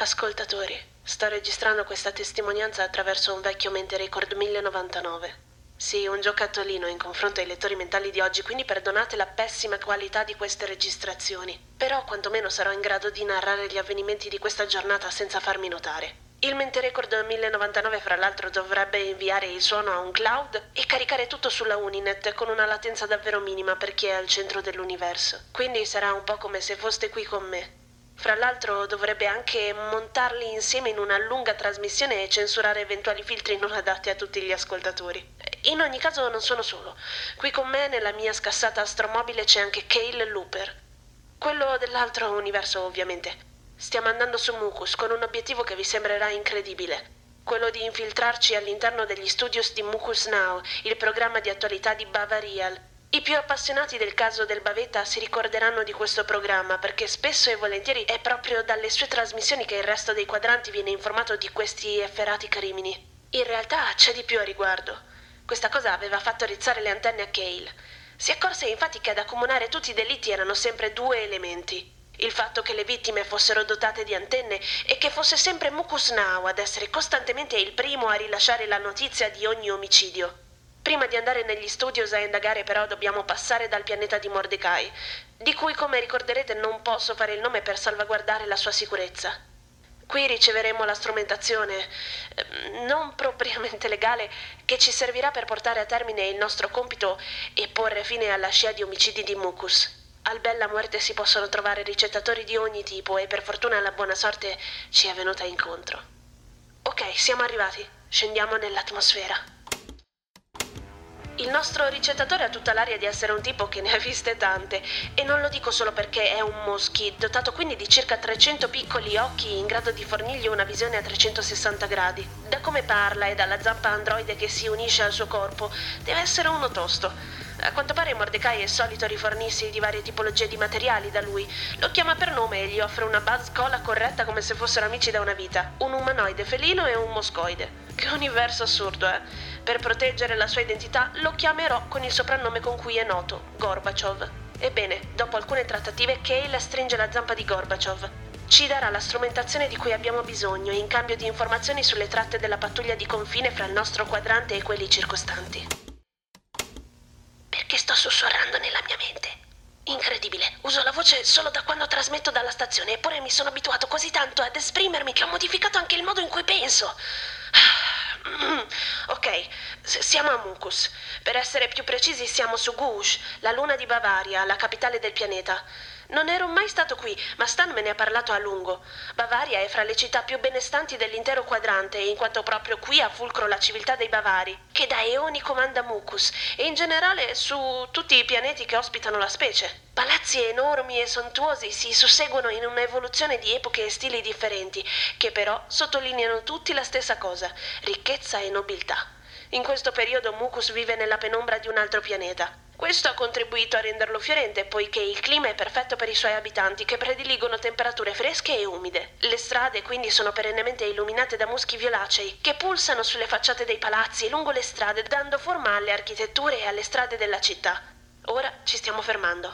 Ascoltatori, sto registrando questa testimonianza attraverso un vecchio mente record 1099. Sì, un giocattolino in confronto ai lettori mentali di oggi, quindi perdonate la pessima qualità di queste registrazioni. Però quantomeno sarò in grado di narrare gli avvenimenti di questa giornata senza farmi notare. Il mente record 1099 fra l'altro dovrebbe inviare il suono a un cloud e caricare tutto sulla Uninet con una latenza davvero minima per chi è al centro dell'universo. Quindi sarà un po' come se foste qui con me. Fra l'altro dovrebbe anche montarli insieme in una lunga trasmissione e censurare eventuali filtri non adatti a tutti gli ascoltatori. In ogni caso non sono solo. Qui con me nella mia scassata astromobile c'è anche Cale Looper. Quello dell'altro universo ovviamente. Stiamo andando su Mucus con un obiettivo che vi sembrerà incredibile. Quello di infiltrarci all'interno degli studios di Mucus Now, il programma di attualità di Bavarial, i più appassionati del caso del Bavetta si ricorderanno di questo programma perché spesso e volentieri è proprio dalle sue trasmissioni che il resto dei quadranti viene informato di questi efferati crimini. In realtà c'è di più a riguardo. Questa cosa aveva fatto rizzare le antenne a Cale. Si accorse infatti che ad accomunare tutti i delitti erano sempre due elementi. Il fatto che le vittime fossero dotate di antenne e che fosse sempre Mucus Now ad essere costantemente il primo a rilasciare la notizia di ogni omicidio. Prima di andare negli studios a indagare però dobbiamo passare dal pianeta di Mordecai, di cui come ricorderete non posso fare il nome per salvaguardare la sua sicurezza. Qui riceveremo la strumentazione, ehm, non propriamente legale, che ci servirà per portare a termine il nostro compito e porre fine alla scia di omicidi di Mucus. Al Bella Muerte si possono trovare ricettatori di ogni tipo e per fortuna la buona sorte ci è venuta incontro. Ok, siamo arrivati. Scendiamo nell'atmosfera. Il nostro ricettatore ha tutta l'aria di essere un tipo che ne ha viste tante, e non lo dico solo perché è un moschi, dotato quindi di circa 300 piccoli occhi in grado di fornirgli una visione a 360 gradi. Da come parla e dalla zampa androide che si unisce al suo corpo, deve essere uno tosto. A quanto pare Mordecai è solito rifornirsi di varie tipologie di materiali da lui. Lo chiama per nome e gli offre una buzz cola corretta come se fossero amici da una vita. Un umanoide felino e un moscoide. Che universo assurdo, eh? Per proteggere la sua identità lo chiamerò con il soprannome con cui è noto, Gorbaciov. Ebbene, dopo alcune trattative, Kale stringe la zampa di Gorbaciov. Ci darà la strumentazione di cui abbiamo bisogno in cambio di informazioni sulle tratte della pattuglia di confine fra il nostro quadrante e quelli circostanti. Perché sto sussurrando nella mia mente? Incredibile, uso la voce solo da quando trasmetto dalla stazione, eppure mi sono abituato così tanto ad esprimermi che ho modificato anche il modo in cui penso. Mm, ok, S- siamo a Mucus. Per essere più precisi, siamo su Gush, la luna di Bavaria, la capitale del pianeta. Non ero mai stato qui, ma Stan me ne ha parlato a lungo. Bavaria è fra le città più benestanti dell'intero quadrante, in quanto proprio qui ha fulcro la civiltà dei Bavari, che da eoni comanda Mucus, e in generale su tutti i pianeti che ospitano la specie. Palazzi enormi e sontuosi si susseguono in un'evoluzione di epoche e stili differenti, che però sottolineano tutti la stessa cosa, ricchezza e nobiltà. In questo periodo Mucus vive nella penombra di un altro pianeta. Questo ha contribuito a renderlo fiorente, poiché il clima è perfetto per i suoi abitanti, che prediligono temperature fresche e umide. Le strade quindi sono perennemente illuminate da muschi violacei, che pulsano sulle facciate dei palazzi e lungo le strade, dando forma alle architetture e alle strade della città. Ora ci stiamo fermando.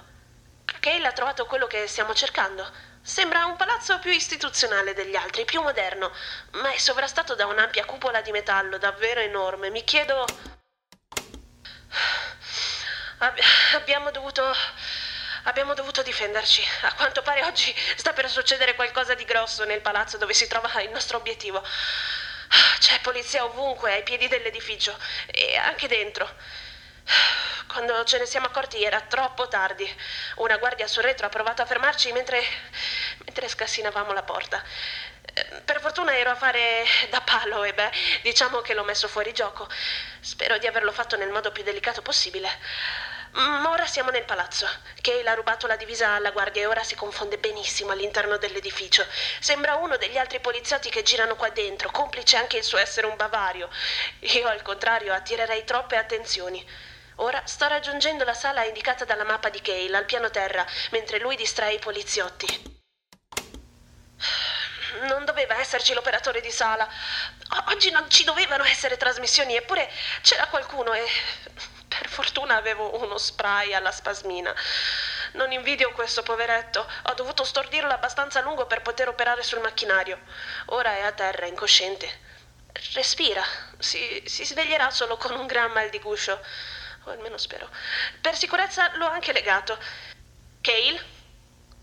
Cale ha trovato quello che stiamo cercando. Sembra un palazzo più istituzionale degli altri, più moderno, ma è sovrastato da un'ampia cupola di metallo davvero enorme. Mi chiedo... Ab- abbiamo dovuto. Abbiamo dovuto difenderci. A quanto pare oggi sta per succedere qualcosa di grosso nel palazzo dove si trova il nostro obiettivo. C'è polizia ovunque, ai piedi dell'edificio e anche dentro. Quando ce ne siamo accorti era troppo tardi. Una guardia sul retro ha provato a fermarci mentre, mentre scassinavamo la porta. Per fortuna ero a fare da palo e beh, diciamo che l'ho messo fuori gioco. Spero di averlo fatto nel modo più delicato possibile. Ma ora siamo nel palazzo. Kale ha rubato la divisa alla guardia e ora si confonde benissimo all'interno dell'edificio. Sembra uno degli altri poliziotti che girano qua dentro, complice anche il suo essere un bavario. Io, al contrario, attirerei troppe attenzioni. Ora sto raggiungendo la sala indicata dalla mappa di Kale al piano terra, mentre lui distrae i poliziotti. Non doveva esserci l'operatore di sala. Oggi non ci dovevano essere trasmissioni, eppure c'era qualcuno e fortuna avevo uno spray alla spasmina. Non invidio questo poveretto. Ho dovuto stordirlo abbastanza a lungo per poter operare sul macchinario. Ora è a terra, incosciente. Respira. Si, si sveglierà solo con un gran mal di guscio. O almeno spero. Per sicurezza l'ho anche legato. Kale?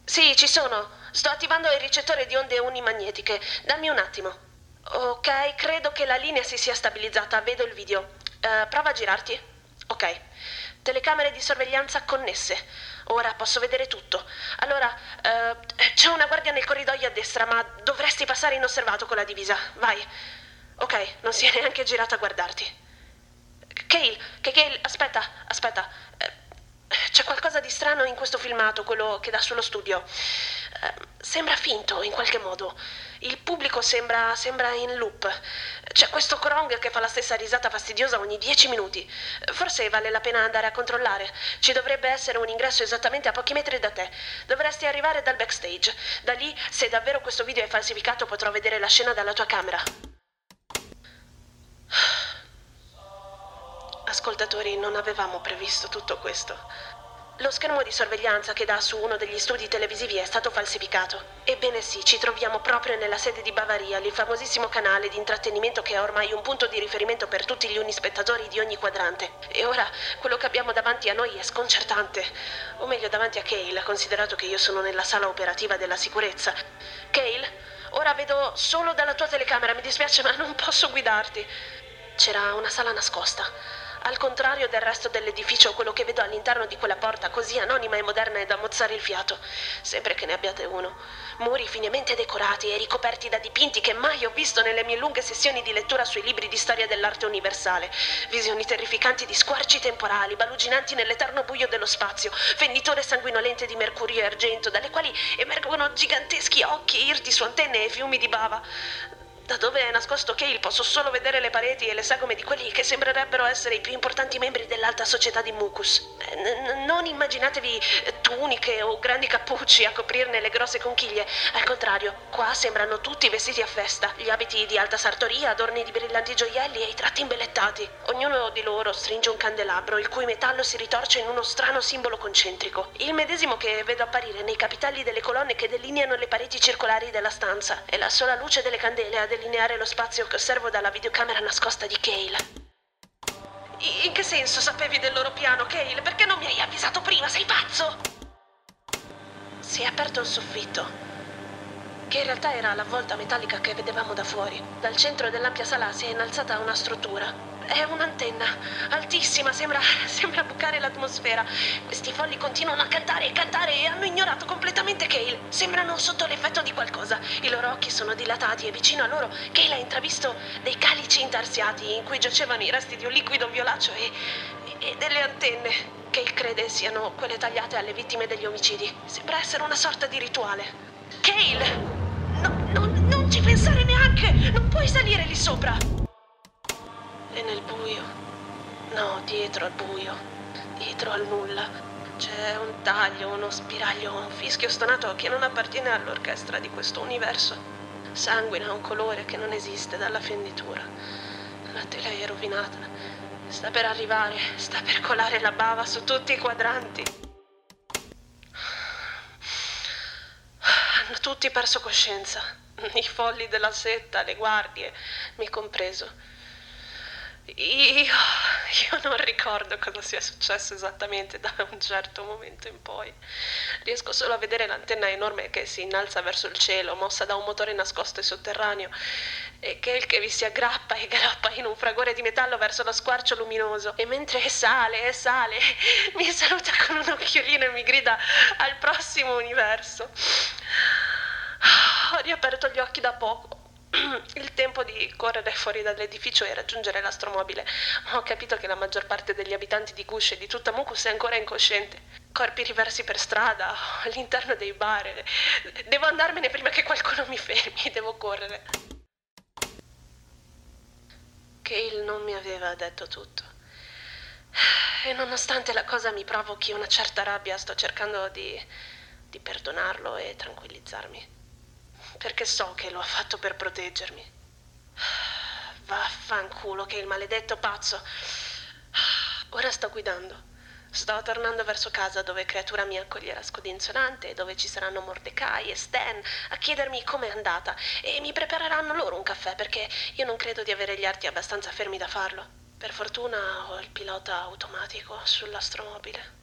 Sì, ci sono. Sto attivando il ricettore di onde unimagnetiche. Dammi un attimo. Ok, credo che la linea si sia stabilizzata. Vedo il video. Uh, prova a girarti. Ok. Telecamere di sorveglianza connesse. Ora posso vedere tutto. Allora, uh, c'è una guardia nel corridoio a destra, ma dovresti passare inosservato con la divisa. Vai. Ok, non si è neanche girato a guardarti. Kale, Kale, aspetta, aspetta. Uh, c'è qualcosa di strano in questo filmato, quello che dà sullo studio. Uh, sembra finto in qualche modo. Il pubblico sembra, sembra in loop. C'è questo Krong che fa la stessa risata fastidiosa ogni dieci minuti. Forse vale la pena andare a controllare. Ci dovrebbe essere un ingresso esattamente a pochi metri da te. Dovresti arrivare dal backstage. Da lì, se davvero questo video è falsificato, potrò vedere la scena dalla tua camera. Ascoltatori, non avevamo previsto tutto questo. Lo schermo di sorveglianza che dà su uno degli studi televisivi è stato falsificato. Ebbene sì, ci troviamo proprio nella sede di Bavaria, il famosissimo canale di intrattenimento che è ormai un punto di riferimento per tutti gli unispettatori di ogni quadrante. E ora quello che abbiamo davanti a noi è sconcertante. O meglio, davanti a Cale, considerato che io sono nella sala operativa della sicurezza. Cale, ora vedo solo dalla tua telecamera, mi dispiace ma non posso guidarti. C'era una sala nascosta al contrario del resto dell'edificio, quello che vedo all'interno di quella porta così anonima e moderna è da mozzare il fiato, sempre che ne abbiate uno. Muri finemente decorati e ricoperti da dipinti che mai ho visto nelle mie lunghe sessioni di lettura sui libri di storia dell'arte universale. Visioni terrificanti di squarci temporali, baluginanti nell'eterno buio dello spazio, fenditure sanguinolente di mercurio e argento, dalle quali emergono giganteschi occhi irti su antenne e fiumi di bava. Da dove è nascosto Cale posso solo vedere le pareti e le sagome di quelli che sembrerebbero essere i più importanti membri dell'alta società di Mucus. Eh, non immaginatevi tuniche o grandi cappucci a coprirne le grosse conchiglie. Al contrario, qua sembrano tutti vestiti a festa, gli abiti di alta sartoria adorni di brillanti gioielli e i tratti imbellettati. Ognuno di loro stringe un candelabro, il cui metallo si ritorce in uno strano simbolo concentrico. Il medesimo che vedo apparire nei capitelli delle colonne che delineano le pareti circolari della stanza. E la sola luce delle candele ha delineare lo spazio che osservo dalla videocamera nascosta di Cale. In che senso sapevi del loro piano, Cale? Perché non mi hai avvisato prima? Sei pazzo? Si è aperto il soffitto, che in realtà era la volta metallica che vedevamo da fuori. Dal centro dell'ampia sala si è innalzata una struttura è un'antenna, altissima, sembra, sembra bucare l'atmosfera. Questi folli continuano a cantare e cantare e hanno ignorato completamente Cale. Sembrano sotto l'effetto di qualcosa. I loro occhi sono dilatati e vicino a loro Cale ha intravisto dei calici intarsiati in cui giacevano i resti di un liquido violaceo e, e delle antenne. Cale crede siano quelle tagliate alle vittime degli omicidi. Sembra essere una sorta di rituale. Cale! No, no, non ci pensare neanche! Non puoi salire lì sopra! E nel buio, no, dietro al buio, dietro al nulla, c'è un taglio, uno spiraglio, un fischio stonato che non appartiene all'orchestra di questo universo. Sanguina un colore che non esiste dalla fenditura. La tela è rovinata. Sta per arrivare, sta per colare la bava su tutti i quadranti. Hanno tutti perso coscienza. I folli della setta, le guardie, mi compreso. Io, io non ricordo cosa sia successo esattamente da un certo momento in poi. Riesco solo a vedere l'antenna enorme che si innalza verso il cielo, mossa da un motore nascosto e sotterraneo, e il che vi si aggrappa e galoppa in un fragore di metallo verso lo squarcio luminoso. E mentre sale e sale, mi saluta con un occhiolino e mi grida al prossimo universo. Ho riaperto gli occhi da poco il tempo di correre fuori dall'edificio e raggiungere l'astromobile. Ho capito che la maggior parte degli abitanti di Gush e di tutta Mucus è ancora incosciente. Corpi riversi per strada, all'interno dei bar. Devo andarmene prima che qualcuno mi fermi, devo correre. Cale non mi aveva detto tutto. E nonostante la cosa mi provochi una certa rabbia, sto cercando di, di perdonarlo e tranquillizzarmi perché so che lo ha fatto per proteggermi. Vaffanculo che il maledetto pazzo. Ora sto guidando. Sto tornando verso casa dove creatura mi accoglierà scodinzolante dove ci saranno Mordecai e Stan a chiedermi com'è andata e mi prepareranno loro un caffè perché io non credo di avere gli arti abbastanza fermi da farlo. Per fortuna ho il pilota automatico sull'astromobile.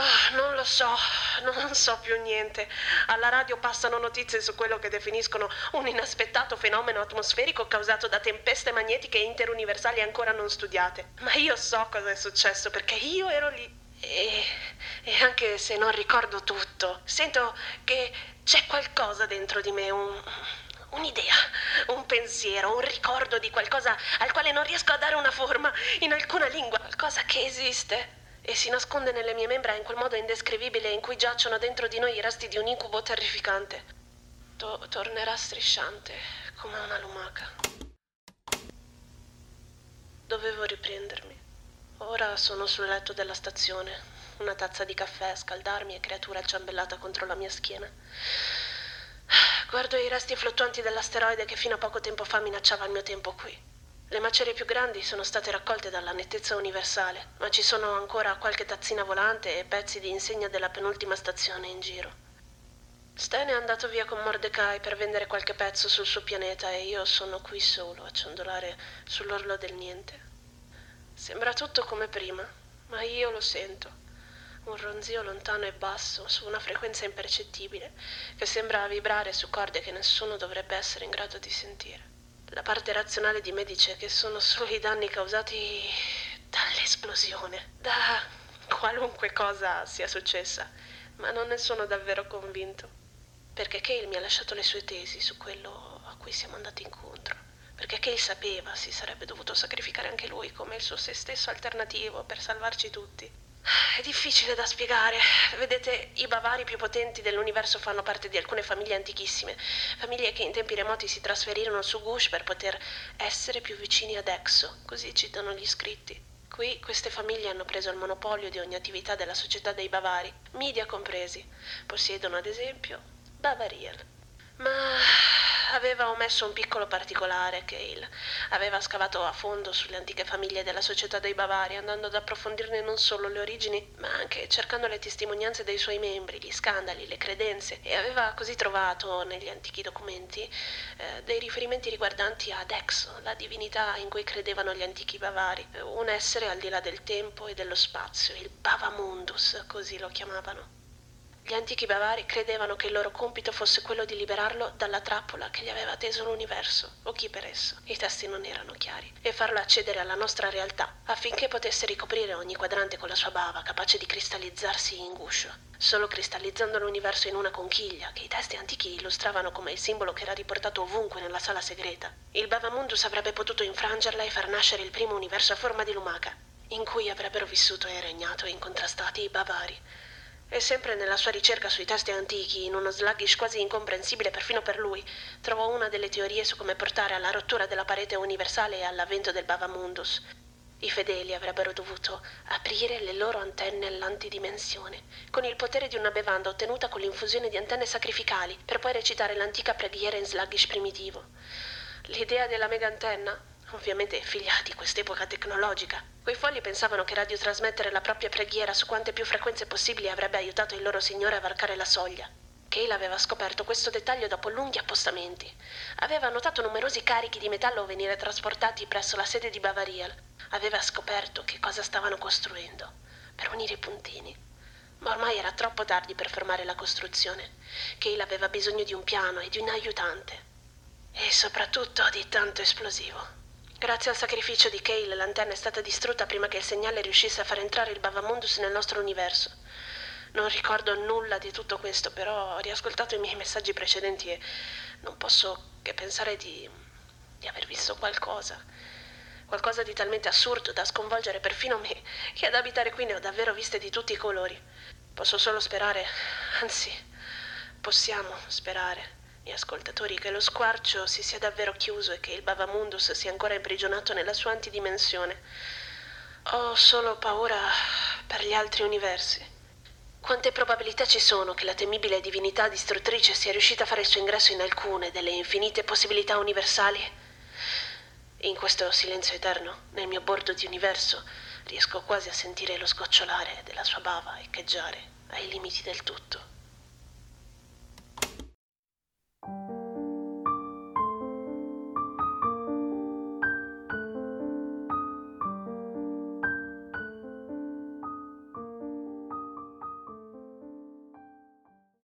Ah, non lo so, non so più niente. Alla radio passano notizie su quello che definiscono un inaspettato fenomeno atmosferico causato da tempeste magnetiche interuniversali ancora non studiate. Ma io so cosa è successo perché io ero lì. E, e anche se non ricordo tutto, sento che c'è qualcosa dentro di me, un, un'idea, un pensiero, un ricordo di qualcosa al quale non riesco a dare una forma in alcuna lingua, qualcosa che esiste e si nasconde nelle mie membra in quel modo indescrivibile in cui giacciono dentro di noi i resti di un incubo terrificante. To- tornerà strisciante come una lumaca. Dovevo riprendermi. Ora sono sul letto della stazione, una tazza di caffè a scaldarmi e creatura ciambellata contro la mia schiena. Guardo i resti fluttuanti dell'asteroide che fino a poco tempo fa minacciava il mio tempo qui. Le macerie più grandi sono state raccolte dalla nettezza universale, ma ci sono ancora qualche tazzina volante e pezzi di insegna della penultima stazione in giro. Stan è andato via con Mordecai per vendere qualche pezzo sul suo pianeta e io sono qui solo a ciondolare sull'orlo del niente. Sembra tutto come prima, ma io lo sento. Un ronzio lontano e basso su una frequenza impercettibile che sembra vibrare su corde che nessuno dovrebbe essere in grado di sentire. La parte razionale di me dice che sono solo i danni causati dall'esplosione, da qualunque cosa sia successa, ma non ne sono davvero convinto. Perché Cale mi ha lasciato le sue tesi su quello a cui siamo andati incontro. Perché Cale sapeva si sarebbe dovuto sacrificare anche lui come il suo se stesso alternativo per salvarci tutti. È difficile da spiegare. Vedete, i bavari più potenti dell'universo fanno parte di alcune famiglie antichissime, famiglie che in tempi remoti si trasferirono su Gush per poter essere più vicini ad Exo, così citano gli scritti. Qui queste famiglie hanno preso il monopolio di ogni attività della società dei Bavari, media compresi. Possiedono ad esempio Bavariel. Ma aveva omesso un piccolo particolare, Cale. Aveva scavato a fondo sulle antiche famiglie della società dei Bavari, andando ad approfondirne non solo le origini, ma anche cercando le testimonianze dei suoi membri, gli scandali, le credenze, e aveva così trovato negli antichi documenti eh, dei riferimenti riguardanti ad Exo, la divinità in cui credevano gli antichi Bavari, un essere al di là del tempo e dello spazio, il Bavamundus, così lo chiamavano. Gli antichi bavari credevano che il loro compito fosse quello di liberarlo dalla trappola che gli aveva teso l'universo, o chi per esso, i testi non erano chiari, e farlo accedere alla nostra realtà, affinché potesse ricoprire ogni quadrante con la sua bava, capace di cristallizzarsi in guscio. Solo cristallizzando l'universo in una conchiglia, che i testi antichi illustravano come il simbolo che era riportato ovunque nella sala segreta, il Bavamundus avrebbe potuto infrangerla e far nascere il primo universo a forma di lumaca, in cui avrebbero vissuto e regnato incontrastati i bavari e sempre nella sua ricerca sui testi antichi, in uno sluggish quasi incomprensibile perfino per lui, trovò una delle teorie su come portare alla rottura della parete universale e all'avvento del Bavamundus. I fedeli avrebbero dovuto aprire le loro antenne all'antidimensione, con il potere di una bevanda ottenuta con l'infusione di antenne sacrificali, per poi recitare l'antica preghiera in sluggish primitivo. L'idea della mega antenna ovviamente figlia di quest'epoca tecnologica. Quei folli pensavano che radiotrasmettere la propria preghiera su quante più frequenze possibili avrebbe aiutato il loro Signore a varcare la soglia. Cale aveva scoperto questo dettaglio dopo lunghi appostamenti. Aveva notato numerosi carichi di metallo venire trasportati presso la sede di Bavariel. Aveva scoperto che cosa stavano costruendo per unire i puntini. Ma ormai era troppo tardi per fermare la costruzione. Cale aveva bisogno di un piano e di un aiutante. E soprattutto di tanto esplosivo. Grazie al sacrificio di Cale, l'antenna è stata distrutta prima che il segnale riuscisse a far entrare il Bavamundus nel nostro universo. Non ricordo nulla di tutto questo, però ho riascoltato i miei messaggi precedenti e non posso che pensare di, di aver visto qualcosa. Qualcosa di talmente assurdo da sconvolgere perfino me, che ad abitare qui ne ho davvero viste di tutti i colori. Posso solo sperare, anzi, possiamo sperare gli ascoltatori che lo squarcio si sia davvero chiuso e che il Bavamundus sia ancora imprigionato nella sua antidimensione. Ho solo paura per gli altri universi. Quante probabilità ci sono che la temibile divinità distruttrice sia riuscita a fare il suo ingresso in alcune delle infinite possibilità universali? In questo silenzio eterno, nel mio bordo di universo, riesco quasi a sentire lo sgocciolare della sua bava echeggiare ai limiti del tutto.